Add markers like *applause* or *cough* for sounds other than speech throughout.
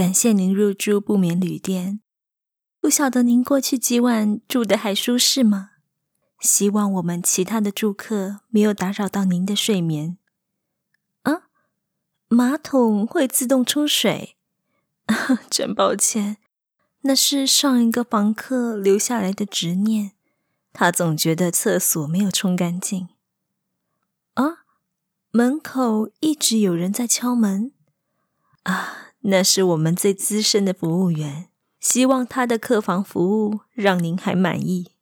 感谢您入住不眠旅店。不晓得您过去几晚住得还舒适吗？希望我们其他的住客没有打扰到您的睡眠。啊，马桶会自动冲水？*laughs* 真抱歉，那是上一个房客留下来的执念。他总觉得厕所没有冲干净。啊，门口一直有人在敲门。啊，那是我们最资深的服务员。希望他的客房服务让您还满意。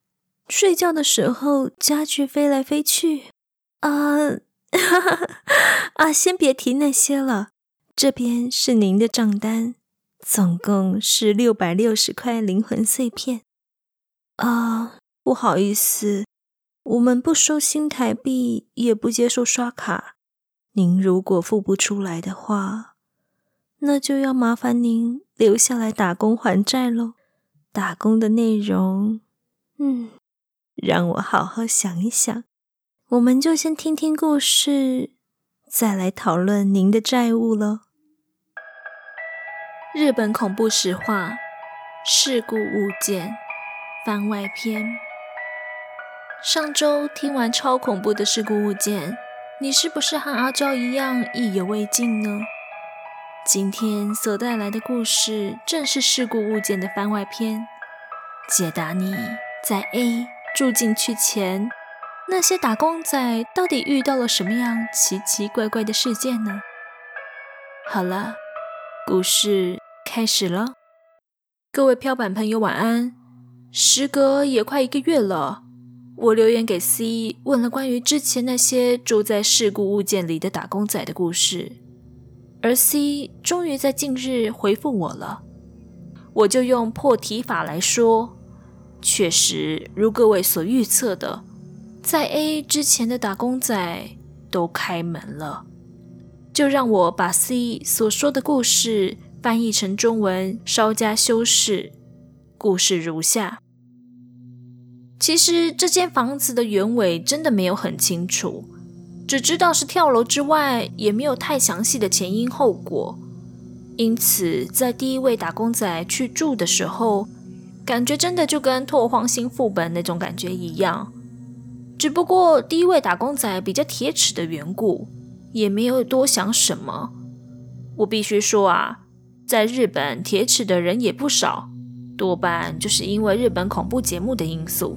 睡觉的时候，家具飞来飞去。啊，哈 *laughs* 哈啊！先别提那些了。这边是您的账单，总共是六百六十块灵魂碎片。啊，不好意思，我们不收新台币，也不接受刷卡。您如果付不出来的话，那就要麻烦您留下来打工还债喽。打工的内容，嗯，让我好好想一想。我们就先听听故事，再来讨论您的债务喽。日本恐怖实话《事故物件》番外篇。上周听完超恐怖的事故物件，你是不是和阿娇一样意犹未尽呢？今天所带来的故事正是事故物件的番外篇，解答你在 A 住进去前，那些打工仔到底遇到了什么样奇奇怪怪的事件呢？好了，故事开始了。各位漂板朋友晚安。时隔也快一个月了，我留言给 C 问了关于之前那些住在事故物件里的打工仔的故事。而 C 终于在近日回复我了，我就用破题法来说，确实如各位所预测的，在 A 之前的打工仔都开门了。就让我把 C 所说的故事翻译成中文，稍加修饰。故事如下：其实这间房子的原委真的没有很清楚。只知道是跳楼之外，也没有太详细的前因后果。因此，在第一位打工仔去住的时候，感觉真的就跟拓荒星副本那种感觉一样。只不过第一位打工仔比较铁齿的缘故，也没有多想什么。我必须说啊，在日本铁齿的人也不少，多半就是因为日本恐怖节目的因素。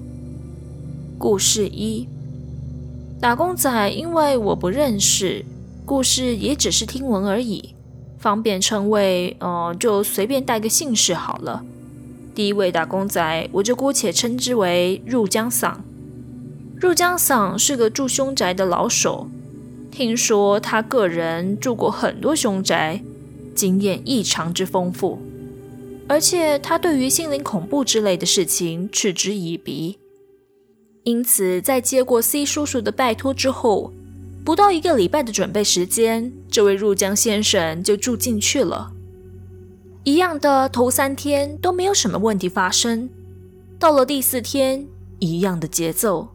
故事一。打工仔，因为我不认识，故事也只是听闻而已，方便称谓，呃，就随便带个姓氏好了。第一位打工仔，我就姑且称之为入江桑。入江桑是个住凶宅的老手，听说他个人住过很多凶宅，经验异常之丰富，而且他对于心灵恐怖之类的事情嗤之以鼻。因此，在接过 C 叔叔的拜托之后，不到一个礼拜的准备时间，这位入江先生就住进去了。一样的，头三天都没有什么问题发生。到了第四天，一样的节奏，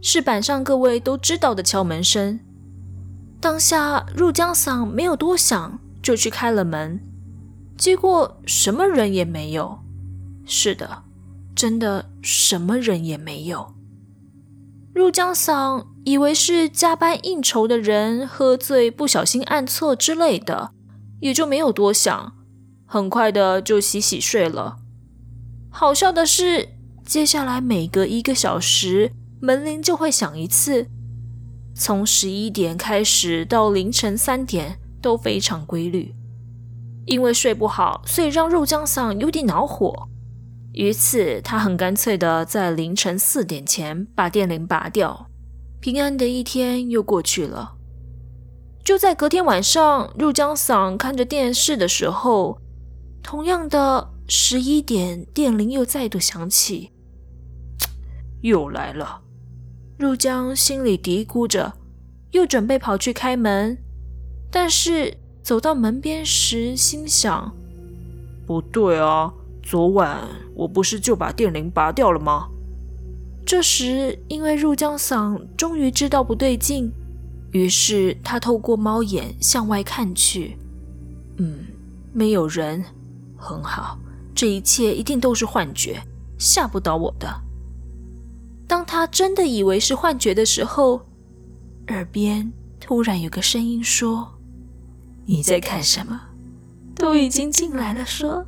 是板上各位都知道的敲门声。当下，入江桑没有多想，就去开了门，结果什么人也没有。是的，真的什么人也没有。入江桑以为是加班应酬的人喝醉不小心按错之类的，也就没有多想，很快的就洗洗睡了。好笑的是，接下来每隔一个小时门铃就会响一次，从十一点开始到凌晨三点都非常规律。因为睡不好，所以让入江桑有点恼火。于是，他很干脆的在凌晨四点前把电铃拔掉，平安的一天又过去了。就在隔天晚上，入江桑看着电视的时候，同样的十一点，电铃又再度响起，又来了。入江心里嘀咕着，又准备跑去开门，但是走到门边时，心想：不对啊。昨晚我不是就把电铃拔掉了吗？这时，因为入江嗓终于知道不对劲，于是他透过猫眼向外看去，嗯，没有人，很好，这一切一定都是幻觉，吓不倒我的。当他真的以为是幻觉的时候，耳边突然有个声音说：“你在看什么？都已经进来了。”说。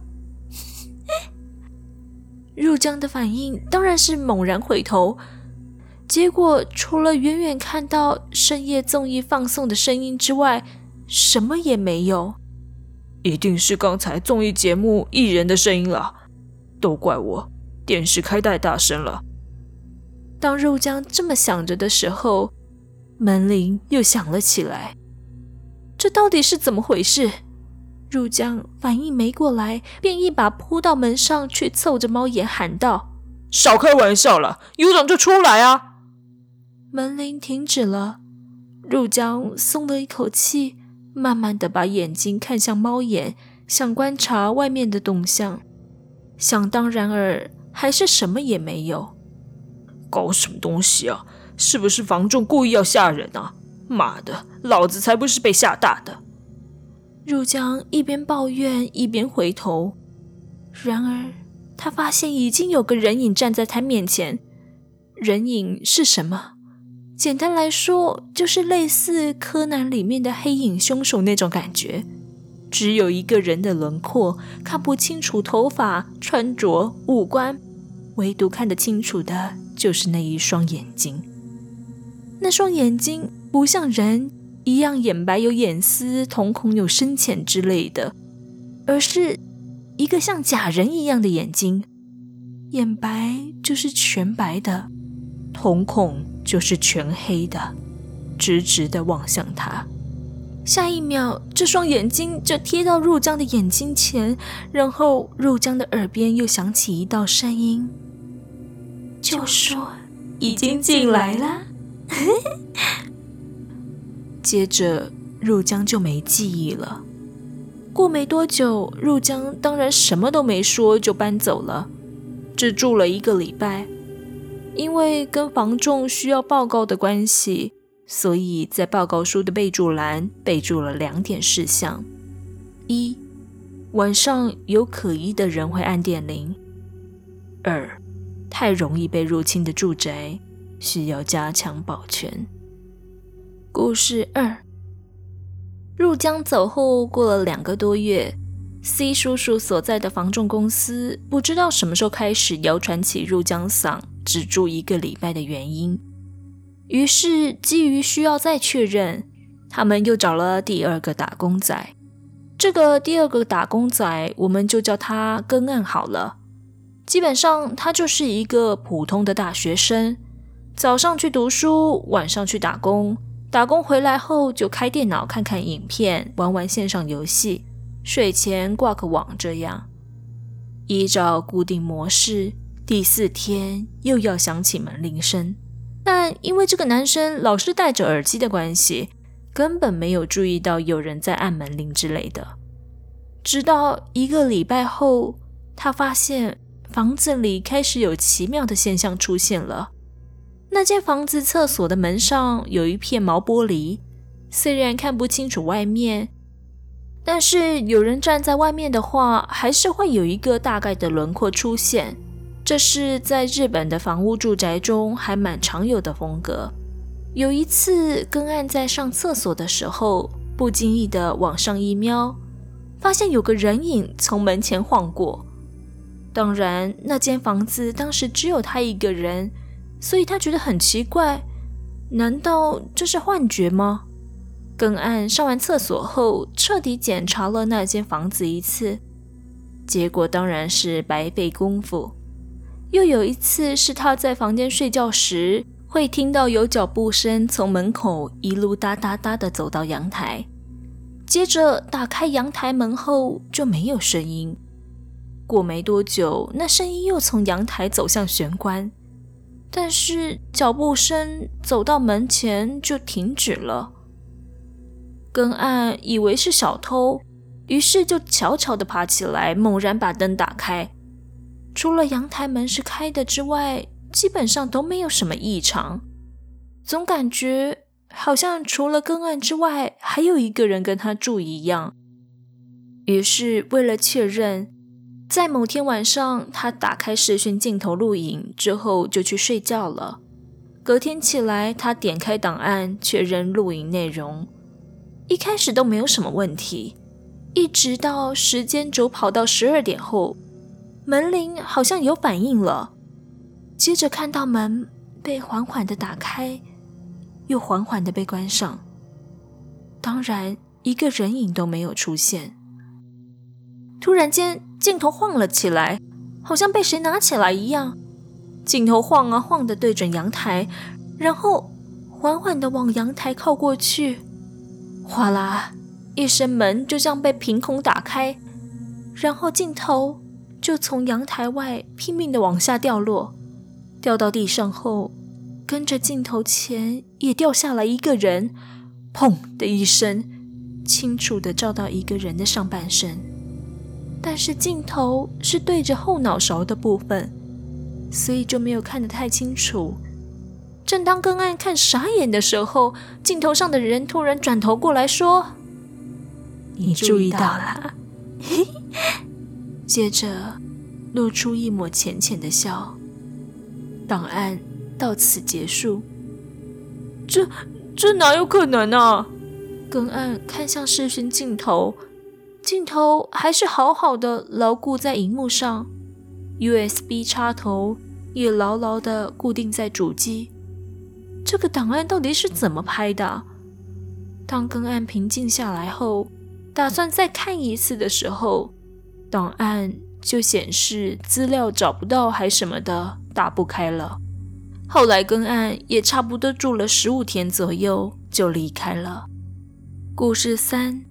入江的反应当然是猛然回头，结果除了远远看到深夜综艺放送的声音之外，什么也没有。一定是刚才综艺节目艺人的声音了，都怪我电视开太大声了。当入江这么想着的时候，门铃又响了起来。这到底是怎么回事？入江反应没过来，便一把扑到门上去，凑着猫眼喊道：“少开玩笑了，有种就出来啊！”门铃停止了，入江松了一口气，慢慢的把眼睛看向猫眼，想观察外面的动向。想当然尔，还是什么也没有。搞什么东西啊？是不是房仲故意要吓人啊？妈的，老子才不是被吓大的！入江一边抱怨一边回头，然而他发现已经有个人影站在他面前。人影是什么？简单来说，就是类似柯南里面的黑影凶手那种感觉，只有一个人的轮廓，看不清楚头发、穿着、五官，唯独看得清楚的就是那一双眼睛。那双眼睛不像人。一样眼白有眼丝，瞳孔有深浅之类的，而是一个像假人一样的眼睛，眼白就是全白的，瞳孔就是全黑的，直直的望向他。下一秒，这双眼睛就贴到入江的眼睛前，然后入江的耳边又响起一道声音，就说已经进来了。*laughs* 接着，入江就没记忆了。过没多久，入江当然什么都没说就搬走了，只住了一个礼拜。因为跟房仲需要报告的关系，所以在报告书的备注栏备注了两点事项：一，晚上有可疑的人会按电铃；二，太容易被入侵的住宅需要加强保全。故事二，入江走后过了两个多月，C 叔叔所在的房仲公司不知道什么时候开始谣传起入江桑只住一个礼拜的原因，于是基于需要再确认，他们又找了第二个打工仔。这个第二个打工仔，我们就叫他根岸好了。基本上他就是一个普通的大学生，早上去读书，晚上去打工。打工回来后就开电脑看看影片，玩玩线上游戏，睡前挂个网，这样依照固定模式。第四天又要响起门铃声，但因为这个男生老是戴着耳机的关系，根本没有注意到有人在按门铃之类的。直到一个礼拜后，他发现房子里开始有奇妙的现象出现了。那间房子厕所的门上有一片毛玻璃，虽然看不清楚外面，但是有人站在外面的话，还是会有一个大概的轮廓出现。这是在日本的房屋住宅中还蛮常有的风格。有一次，根岸在上厕所的时候，不经意的往上一瞄，发现有个人影从门前晃过。当然，那间房子当时只有他一个人。所以他觉得很奇怪，难道这是幻觉吗？根岸上完厕所后，彻底检查了那间房子一次，结果当然是白费功夫。又有一次是他在房间睡觉时，会听到有脚步声从门口一路哒哒哒的走到阳台，接着打开阳台门后就没有声音。过没多久，那声音又从阳台走向玄关。但是脚步声走到门前就停止了。根岸以为是小偷，于是就悄悄地爬起来，猛然把灯打开。除了阳台门是开的之外，基本上都没有什么异常。总感觉好像除了根岸之外，还有一个人跟他住一样。于是为了确认，在某天晚上，他打开视讯镜头录影之后就去睡觉了。隔天起来，他点开档案确认录影内容，一开始都没有什么问题，一直到时间轴跑到十二点后，门铃好像有反应了，接着看到门被缓缓的打开，又缓缓的被关上，当然一个人影都没有出现。突然间，镜头晃了起来，好像被谁拿起来一样。镜头晃啊晃的对准阳台，然后缓缓的往阳台靠过去。哗啦，一声门就这样被凭空打开，然后镜头就从阳台外拼命的往下掉落，掉到地上后，跟着镜头前也掉下来一个人。砰的一声，清楚的照到一个人的上半身。但是镜头是对着后脑勺的部分，所以就没有看得太清楚。正当根岸看傻眼的时候，镜头上的人突然转头过来说：“你注意到了。*laughs* ”接着露出一抹浅浅的笑。档案到此结束。这这哪有可能啊？根岸看向视讯镜头。镜头还是好好的牢固在荧幕上，USB 插头也牢牢的固定在主机。这个档案到底是怎么拍的？当根岸平静下来后，打算再看一次的时候，档案就显示资料找不到，还什么的，打不开了。后来根岸也差不多住了十五天左右，就离开了。故事三。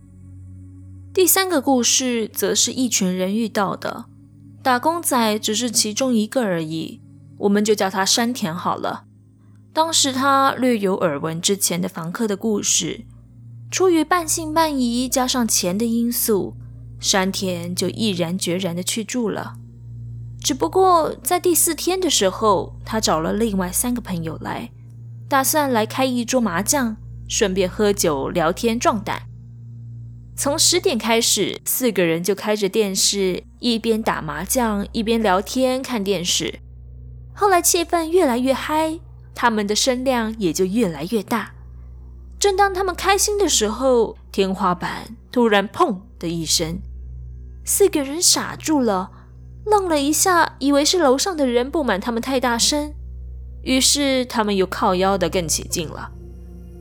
第三个故事则是一群人遇到的，打工仔只是其中一个而已，我们就叫他山田好了。当时他略有耳闻之前的房客的故事，出于半信半疑加上钱的因素，山田就毅然决然的去住了。只不过在第四天的时候，他找了另外三个朋友来，打算来开一桌麻将，顺便喝酒聊天壮胆。从十点开始，四个人就开着电视，一边打麻将，一边聊天看电视。后来气氛越来越嗨，他们的声量也就越来越大。正当他们开心的时候，天花板突然“砰”的一声，四个人傻住了，愣了一下，以为是楼上的人不满他们太大声，于是他们又靠腰的更起劲了。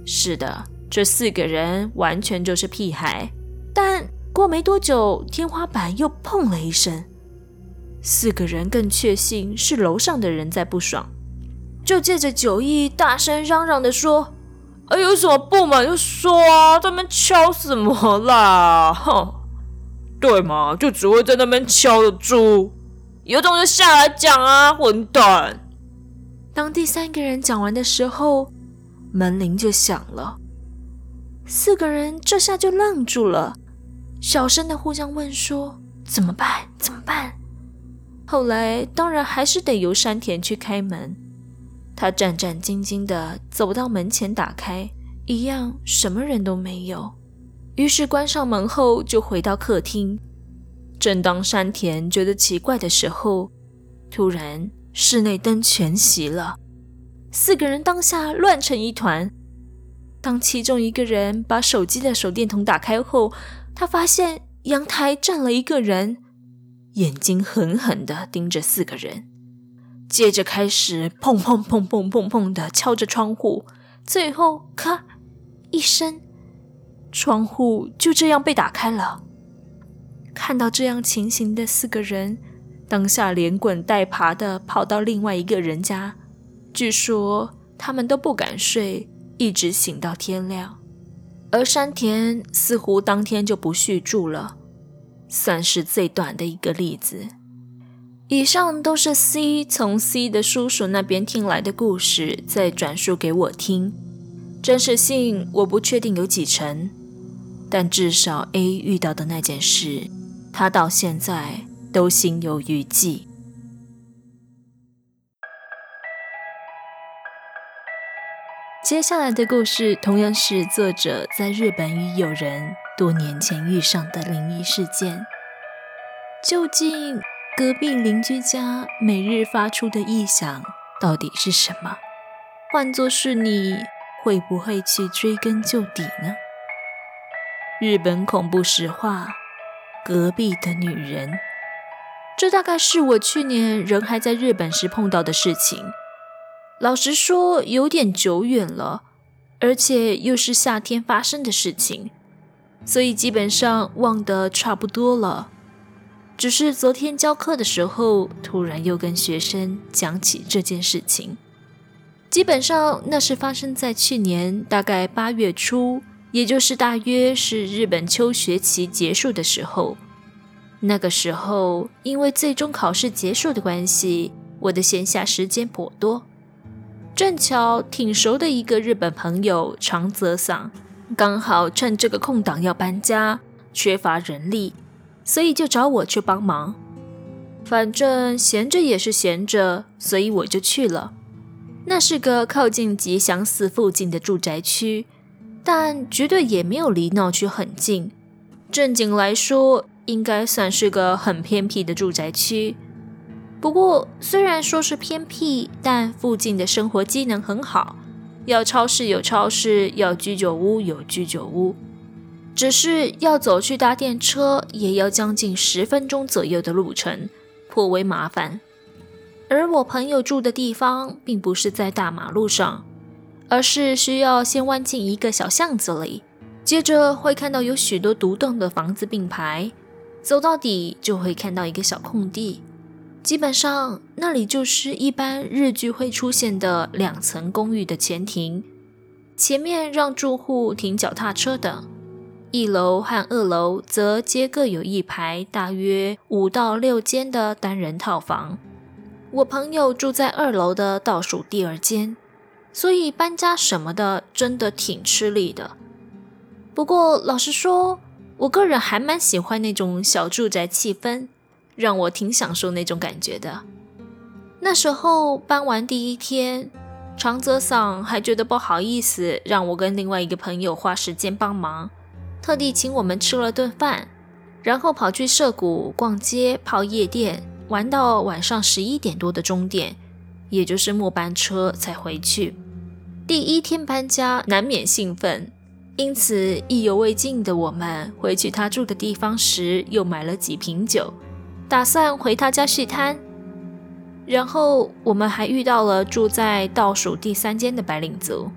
是的，这四个人完全就是屁孩。但过没多久，天花板又砰了一声，四个人更确信是楼上的人在不爽，就借着酒意大声嚷嚷地说：“哎，有什么不满就说啊，在那边敲什么啦？哼，对嘛，就只会在那边敲的猪，有种就下来讲啊，混蛋！”当第三个人讲完的时候，门铃就响了，四个人这下就愣住了。小声的互相问说：“怎么办？怎么办？”后来当然还是得由山田去开门。他战战兢兢的走到门前，打开，一样什么人都没有。于是关上门后就回到客厅。正当山田觉得奇怪的时候，突然室内灯全熄了，四个人当下乱成一团。当其中一个人把手机的手电筒打开后，他发现阳台站了一个人，眼睛狠狠地盯着四个人，接着开始砰砰砰砰砰砰地敲着窗户，最后咔一声，窗户就这样被打开了。看到这样情形的四个人，当下连滚带爬地跑到另外一个人家，据说他们都不敢睡，一直醒到天亮。而山田似乎当天就不续住了，算是最短的一个例子。以上都是 C 从 C 的叔叔那边听来的故事，再转述给我听。真实性我不确定有几成，但至少 A 遇到的那件事，他到现在都心有余悸。接下来的故事同样是作者在日本与友人多年前遇上的灵异事件。究竟隔壁邻居家每日发出的异响到底是什么？换作是你，会不会去追根究底呢？日本恐怖实话，隔壁的女人。这大概是我去年人还在日本时碰到的事情。老实说，有点久远了，而且又是夏天发生的事情，所以基本上忘得差不多了。只是昨天教课的时候，突然又跟学生讲起这件事情。基本上那是发生在去年大概八月初。也就是大约是日本秋学期结束的时候，那个时候因为最终考试结束的关系，我的闲暇时间颇多，正巧挺熟的一个日本朋友长泽桑，刚好趁这个空档要搬家，缺乏人力，所以就找我去帮忙。反正闲着也是闲着，所以我就去了。那是个靠近吉祥寺附近的住宅区。但绝对也没有离闹区很近，正经来说，应该算是个很偏僻的住宅区。不过，虽然说是偏僻，但附近的生活机能很好，要超市有超市，要居酒屋有居酒屋，只是要走去搭电车，也要将近十分钟左右的路程，颇为麻烦。而我朋友住的地方，并不是在大马路上。而是需要先弯进一个小巷子里，接着会看到有许多独栋的房子并排，走到底就会看到一个小空地，基本上那里就是一般日剧会出现的两层公寓的前庭，前面让住户停脚踏车等，一楼和二楼则皆各有一排大约五到六间的单人套房，我朋友住在二楼的倒数第二间。所以搬家什么的真的挺吃力的。不过老实说，我个人还蛮喜欢那种小住宅气氛，让我挺享受那种感觉的。那时候搬完第一天，长泽桑还觉得不好意思，让我跟另外一个朋友花时间帮忙，特地请我们吃了顿饭，然后跑去涩谷逛街、泡夜店，玩到晚上十一点多的钟点，也就是末班车才回去。第一天搬家难免兴奋，因此意犹未尽的我们回去他住的地方时，又买了几瓶酒，打算回他家续摊。然后我们还遇到了住在倒数第三间的白领族。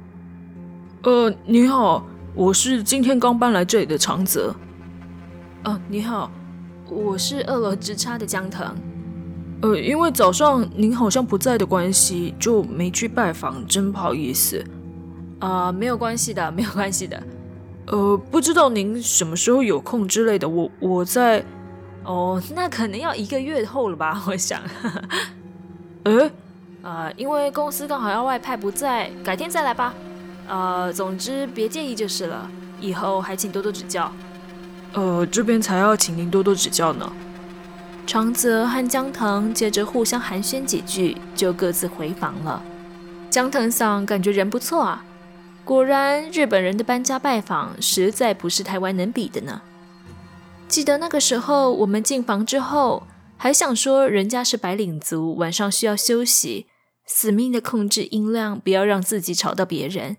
呃，你好，我是今天刚搬来这里的长泽。呃，你好，我是二楼直插的江藤。呃，因为早上您好像不在的关系，就没去拜访，真不好意思。啊、呃，没有关系的，没有关系的。呃，不知道您什么时候有空之类的，我我在。哦，那可能要一个月后了吧，*laughs* 我想。诶，*laughs* 呃，因为公司刚好要外派，不在，改天再来吧。呃，总之别介意就是了，以后还请多多指教。呃，这边才要请您多多指教呢。长泽和江藤接着互相寒暄几句，就各自回房了。江藤桑感觉人不错啊，果然日本人的搬家拜访实在不是台湾能比的呢。记得那个时候，我们进房之后，还想说人家是白领族，晚上需要休息，死命的控制音量，不要让自己吵到别人。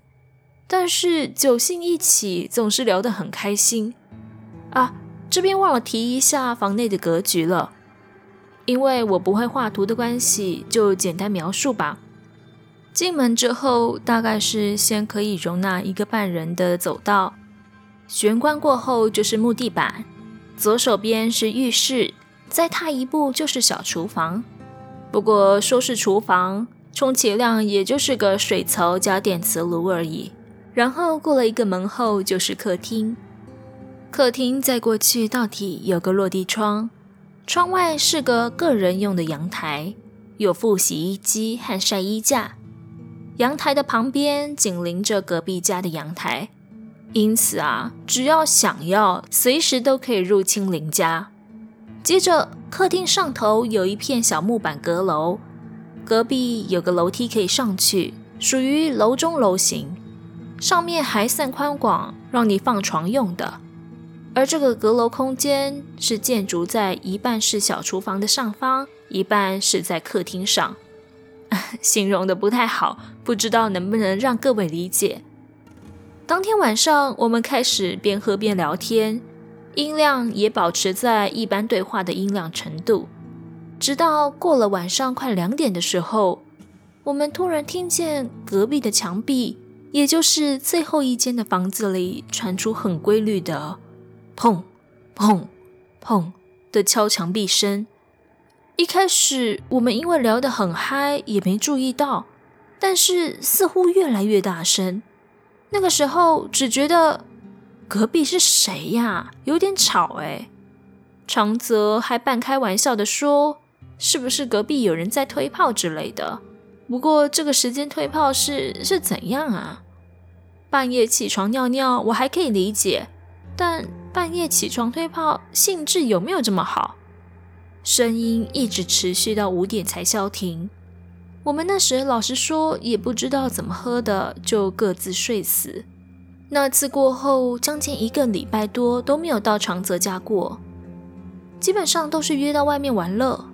但是酒兴一起，总是聊得很开心啊。这边忘了提一下房内的格局了。因为我不会画图的关系，就简单描述吧。进门之后，大概是先可以容纳一个半人的走道，玄关过后就是木地板，左手边是浴室，再踏一步就是小厨房。不过说是厨房，充其量也就是个水槽加电磁炉而已。然后过了一个门后就是客厅，客厅再过去到底有个落地窗。窗外是个个人用的阳台，有副洗衣机和晒衣架。阳台的旁边紧邻着隔壁家的阳台，因此啊，只要想要，随时都可以入侵邻家。接着，客厅上头有一片小木板阁楼，隔壁有个楼梯可以上去，属于楼中楼型，上面还算宽广，让你放床用的。而这个阁楼空间是建筑在一半是小厨房的上方，一半是在客厅上。*laughs* 形容的不太好，不知道能不能让各位理解。当天晚上，我们开始边喝边聊天，音量也保持在一般对话的音量程度。直到过了晚上快两点的时候，我们突然听见隔壁的墙壁，也就是最后一间的房子里，传出很规律的砰、砰、砰的敲墙壁声。一开始我们因为聊得很嗨，也没注意到，但是似乎越来越大声。那个时候只觉得隔壁是谁呀？有点吵哎。长泽还半开玩笑地说：“是不是隔壁有人在推炮之类的？”不过这个时间推炮是是怎样啊？半夜起床尿尿我还可以理解，但半夜起床推炮兴致有没有这么好？声音一直持续到五点才消停。我们那时老实说也不知道怎么喝的，就各自睡死。那次过后，将近一个礼拜多都没有到长泽家过，基本上都是约到外面玩乐。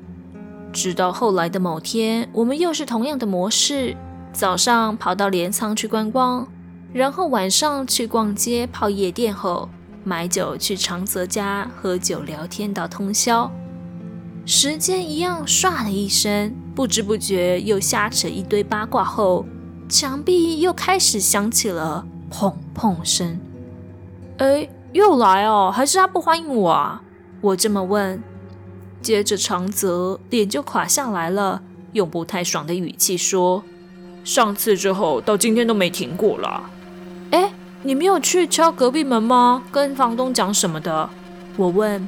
直到后来的某天，我们又是同样的模式：早上跑到镰仓去观光，然后晚上去逛街、泡夜店后，买酒去长泽家喝酒聊天到通宵。时间一样，唰的一声，不知不觉又瞎扯一堆八卦后，墙壁又开始响起了砰砰声。哎，又来哦？还是他不欢迎我啊？我这么问。接着长泽脸就垮下来了，用不太爽的语气说：“上次之后到今天都没停过了。”哎，你没有去敲隔壁门吗？跟房东讲什么的？我问。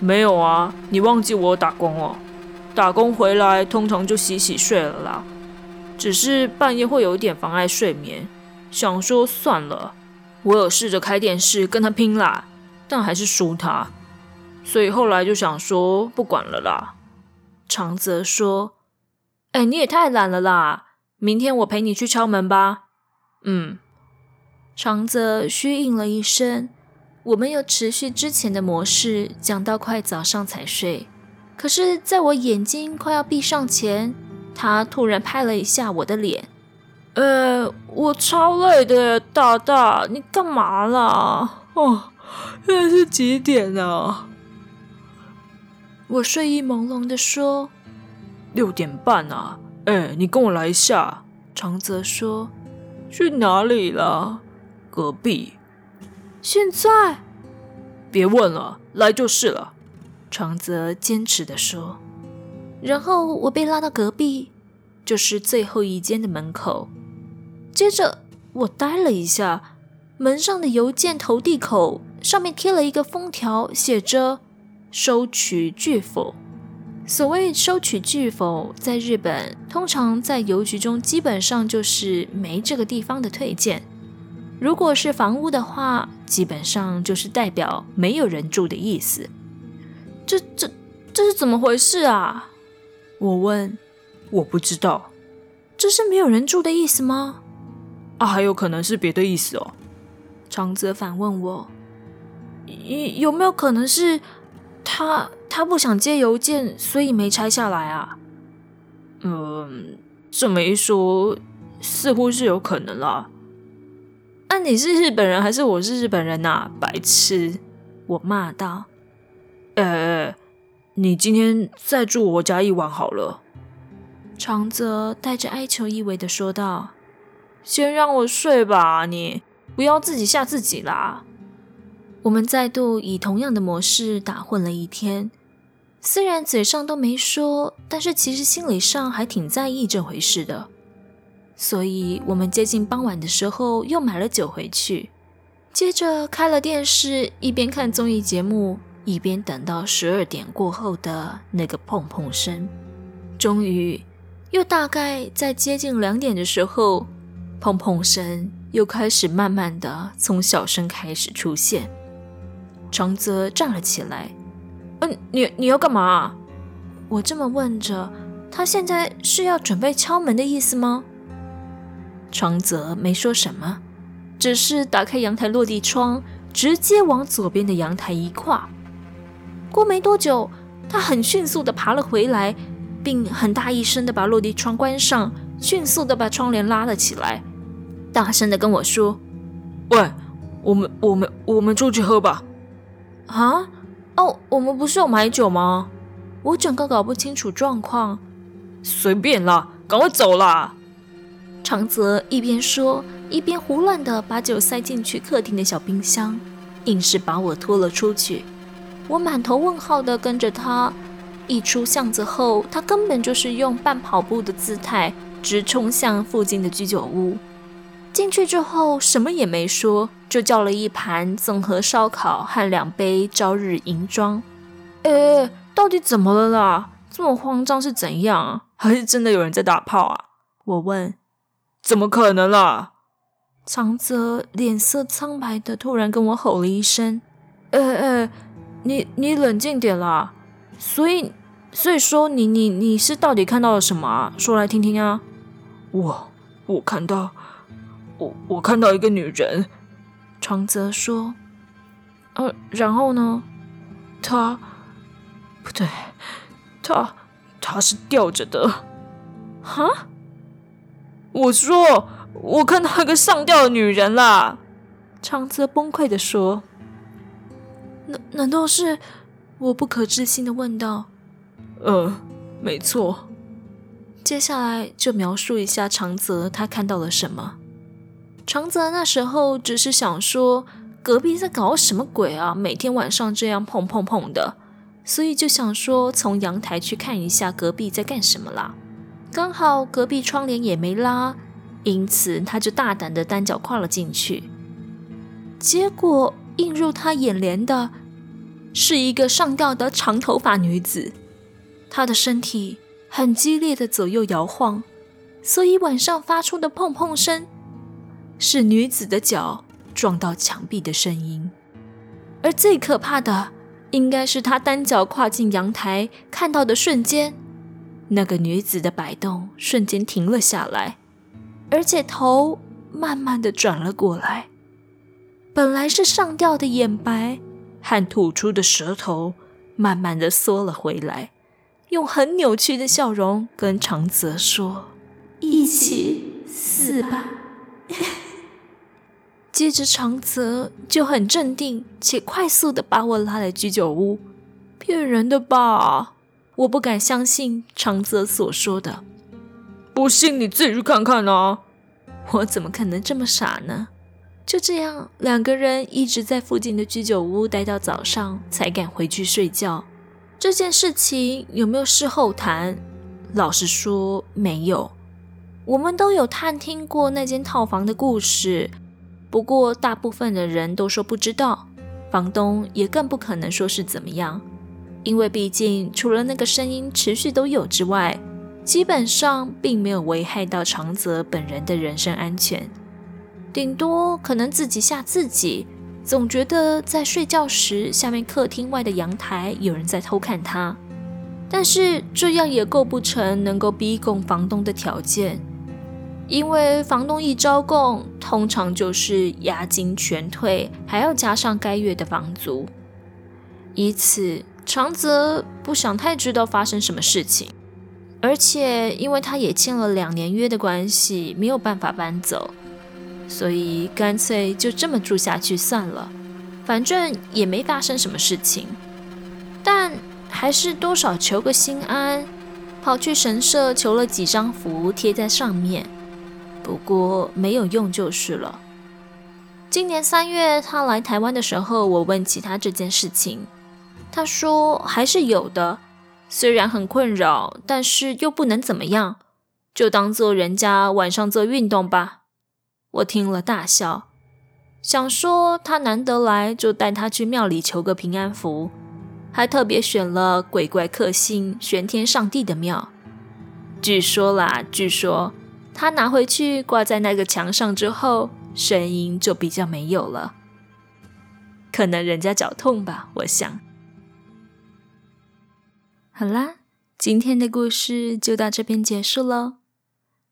没有啊，你忘记我打工哦。打工回来通常就洗洗睡了啦，只是半夜会有一点妨碍睡眠。想说算了，我有试着开电视跟他拼啦，但还是输他，所以后来就想说不管了啦。长泽说：“哎，你也太懒了啦，明天我陪你去敲门吧。”嗯。长泽虚应了一声。我们又持续之前的模式，讲到快早上才睡。可是，在我眼睛快要闭上前，他突然拍了一下我的脸。呃，我超累的，大大，你干嘛啦？哦，现在是几点啊？我睡意朦胧的说：“六点半啊。”哎，你跟我来一下。长泽说：“去哪里了？隔壁。”现在，别问了，来就是了。长泽坚持地说。然后我被拉到隔壁，就是最后一间的门口。接着我呆了一下，门上的邮件投递口上面贴了一个封条，写着“收取拒否”。所谓“收取拒否”，在日本通常在邮局中基本上就是没这个地方的退件。如果是房屋的话，基本上就是代表没有人住的意思。这、这、这是怎么回事啊？我问。我不知道。这是没有人住的意思吗？啊，还有可能是别的意思哦。长泽反问我。有有没有可能是他他不想接邮件，所以没拆下来啊？嗯，这么一说，似乎是有可能啦。那、你是日本人还是我是日本人呐、白痴！我骂道。呃，你今天再住我家一晚好了。长泽带着哀求意味的说道：“先让我睡吧，你不要自己吓自己啦。”我们再度以同样的模式打混了一天，虽然嘴上都没说，但是其实心理上还挺在意这回事的。所以，我们接近傍晚的时候又买了酒回去，接着开了电视，一边看综艺节目，一边等到十二点过后的那个砰砰声。终于，又大概在接近两点的时候，砰砰声又开始慢慢的从小声开始出现。长泽站了起来，“嗯，你你要干嘛？”我这么问着，他现在是要准备敲门的意思吗？长泽没说什么，只是打开阳台落地窗，直接往左边的阳台一跨。过没多久，他很迅速地爬了回来，并很大一声地把落地窗关上，迅速地把窗帘拉了起来，大声地跟我说：“喂，我们我们我们出去喝吧。”啊？哦，我们不是有买酒吗？我整个搞不清楚状况。随便啦，赶快走啦！长泽一边说，一边胡乱地把酒塞进去客厅的小冰箱，硬是把我拖了出去。我满头问号地跟着他，一出巷子后，他根本就是用半跑步的姿态直冲向附近的居酒屋。进去之后，什么也没说，就叫了一盘综合烧烤和两杯朝日银装。哎，到底怎么了啦？这么慌张是怎样啊？还是真的有人在打炮啊？我问。怎么可能啦？长泽脸色苍白的突然跟我吼了一声：“呃呃！”你你冷静点啦，所以所以说你你你是到底看到了什么啊？说来听听啊。我我看到我我看到一个女人。长泽说。呃，然后呢？她不对，她她是吊着的。哈？我说我看到一个上吊的女人啦。长泽崩溃的说。难难道是？我不可置信的问道。呃，没错。接下来就描述一下长泽他看到了什么。长泽那时候只是想说，隔壁在搞什么鬼啊？每天晚上这样碰碰碰的，所以就想说从阳台去看一下隔壁在干什么啦。刚好隔壁窗帘也没拉，因此他就大胆的单脚跨了进去。结果映入他眼帘的。是一个上吊的长头发女子，她的身体很激烈的左右摇晃，所以晚上发出的碰碰声是女子的脚撞到墙壁的声音。而最可怕的，应该是她单脚跨进阳台看到的瞬间，那个女子的摆动瞬间停了下来，而且头慢慢的转了过来，本来是上吊的眼白。和吐出的舌头慢慢的缩了回来，用很扭曲的笑容跟长泽说：“一起死吧。*laughs* ”接着长泽就很镇定且快速的把我拉来居酒屋。骗人的吧？我不敢相信长泽所说的。不信你自己去看看啊！我怎么可能这么傻呢？就这样，两个人一直在附近的居酒屋待到早上，才敢回去睡觉。这件事情有没有事后谈？老实说，没有。我们都有探听过那间套房的故事，不过大部分的人都说不知道，房东也更不可能说是怎么样，因为毕竟除了那个声音持续都有之外，基本上并没有危害到长泽本人的人身安全。顶多可能自己吓自己，总觉得在睡觉时，下面客厅外的阳台有人在偷看他。但是这样也构不成能够逼供房东的条件，因为房东一招供，通常就是押金全退，还要加上该月的房租。以此，长泽不想太知道发生什么事情，而且因为他也签了两年约的关系，没有办法搬走。所以干脆就这么住下去算了，反正也没发生什么事情。但还是多少求个心安，跑去神社求了几张符贴在上面。不过没有用就是了。今年三月他来台湾的时候，我问起他这件事情，他说还是有的，虽然很困扰，但是又不能怎么样，就当做人家晚上做运动吧。我听了大笑，想说他难得来，就带他去庙里求个平安符，还特别选了鬼怪克星玄天上帝的庙。据说啦，据说他拿回去挂在那个墙上之后，声音就比较没有了，可能人家脚痛吧，我想。好啦，今天的故事就到这边结束喽。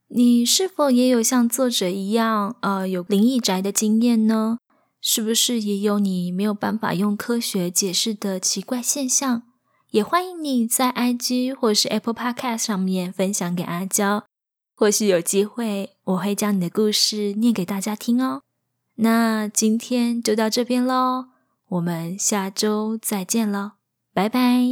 你是否也有像作者一样，呃，有灵异宅的经验呢？是不是也有你没有办法用科学解释的奇怪现象？也欢迎你在 IG 或是 Apple Podcast 上面分享给阿娇，或许有机会我会将你的故事念给大家听哦。那今天就到这边喽，我们下周再见喽，拜拜。